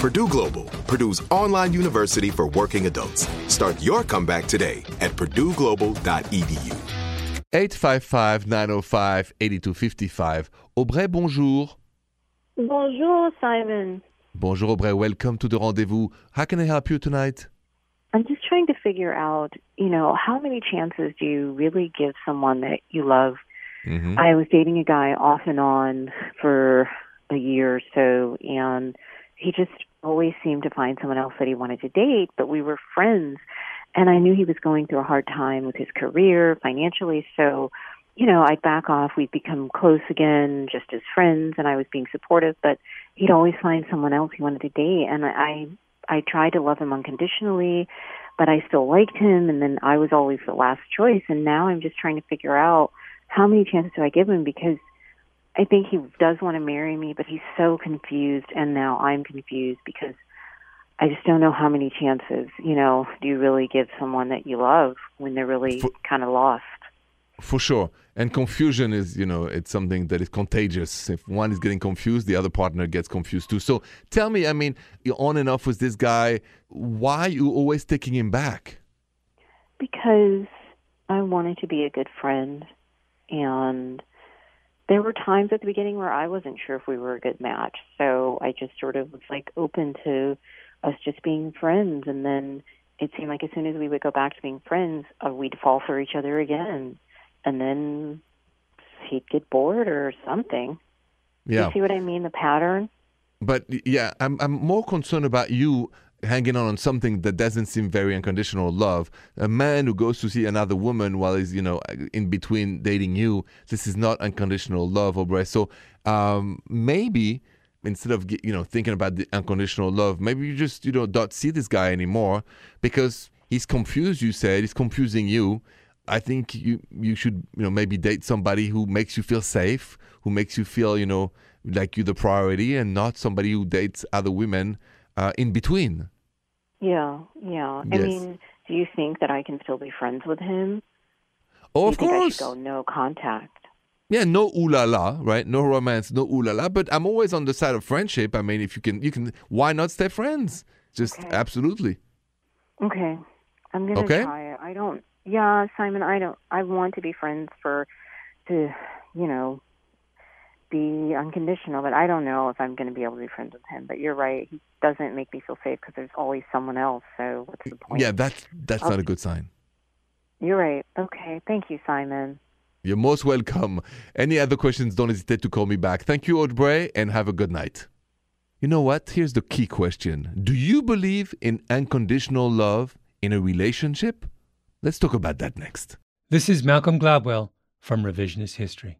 Purdue Global, Purdue's online university for working adults. Start your comeback today at purdueglobal.edu. 855-905-8255. Aubrey, bonjour. Bonjour, Simon. Bonjour, Aubrey. Welcome to the rendezvous. How can I help you tonight? I'm just trying to figure out, you know, how many chances do you really give someone that you love? Mm-hmm. I was dating a guy off and on for a year or so, and he just always seemed to find someone else that he wanted to date, but we were friends. And I knew he was going through a hard time with his career financially. So, you know, I'd back off. We'd become close again, just as friends, and I was being supportive. But he'd always find someone else he wanted to date, and I, I tried to love him unconditionally, but I still liked him. And then I was always the last choice. And now I'm just trying to figure out how many chances do I give him because I think he does want to marry me, but he's so confused, and now I'm confused because I just don't know how many chances, you know, do you really give someone that you love when they're really kind of lost? For sure. And confusion is, you know, it's something that is contagious. If one is getting confused, the other partner gets confused too. So tell me, I mean, you're on and off with this guy. Why are you always taking him back? Because I wanted to be a good friend, and there were times at the beginning where I wasn't sure if we were a good match. So I just sort of was like open to us just being friends, and then it seemed like as soon as we would go back to being friends, uh, we'd fall for each other again, and then he'd get bored or something. Yeah. You see what I mean? The pattern. But yeah, I'm I'm more concerned about you hanging on on something that doesn't seem very unconditional love. A man who goes to see another woman while he's you know in between dating you, this is not unconditional love, Aubrey. So um, maybe instead of you know thinking about the unconditional love, maybe you just you know don't see this guy anymore because he's confused. You said he's confusing you. I think you you should you know maybe date somebody who makes you feel safe, who makes you feel you know like you're the priority, and not somebody who dates other women uh, in between. Yeah, yeah. I Yes. mean, do you think that I can still be friends with him? Oh, of course. I go no contact? Yeah, no ooh la la, right? No romance, no ooh la la. But I'm always on the side of friendship. I mean, if you can, you can. Why not stay friends? Just Okay. absolutely. Okay. I'm gonna Okay. try it. I don't yeah, Simon, I don't I want to be friends for to you know be unconditional, but I don't know if I'm going to be able to be friends with him. But you're right; he doesn't make me feel safe because there's always someone else. So what's the point? Yeah, that's that's I'll- not a good sign. You're right. Okay, thank you, Simon. You're most welcome. Any other questions? Don't hesitate to call me back. Thank you, Audrey, and have a good night. You know what? Here's the key question: Do you believe in unconditional love in a relationship? Let's talk about that next. This is Malcolm Gladwell from Revisionist History.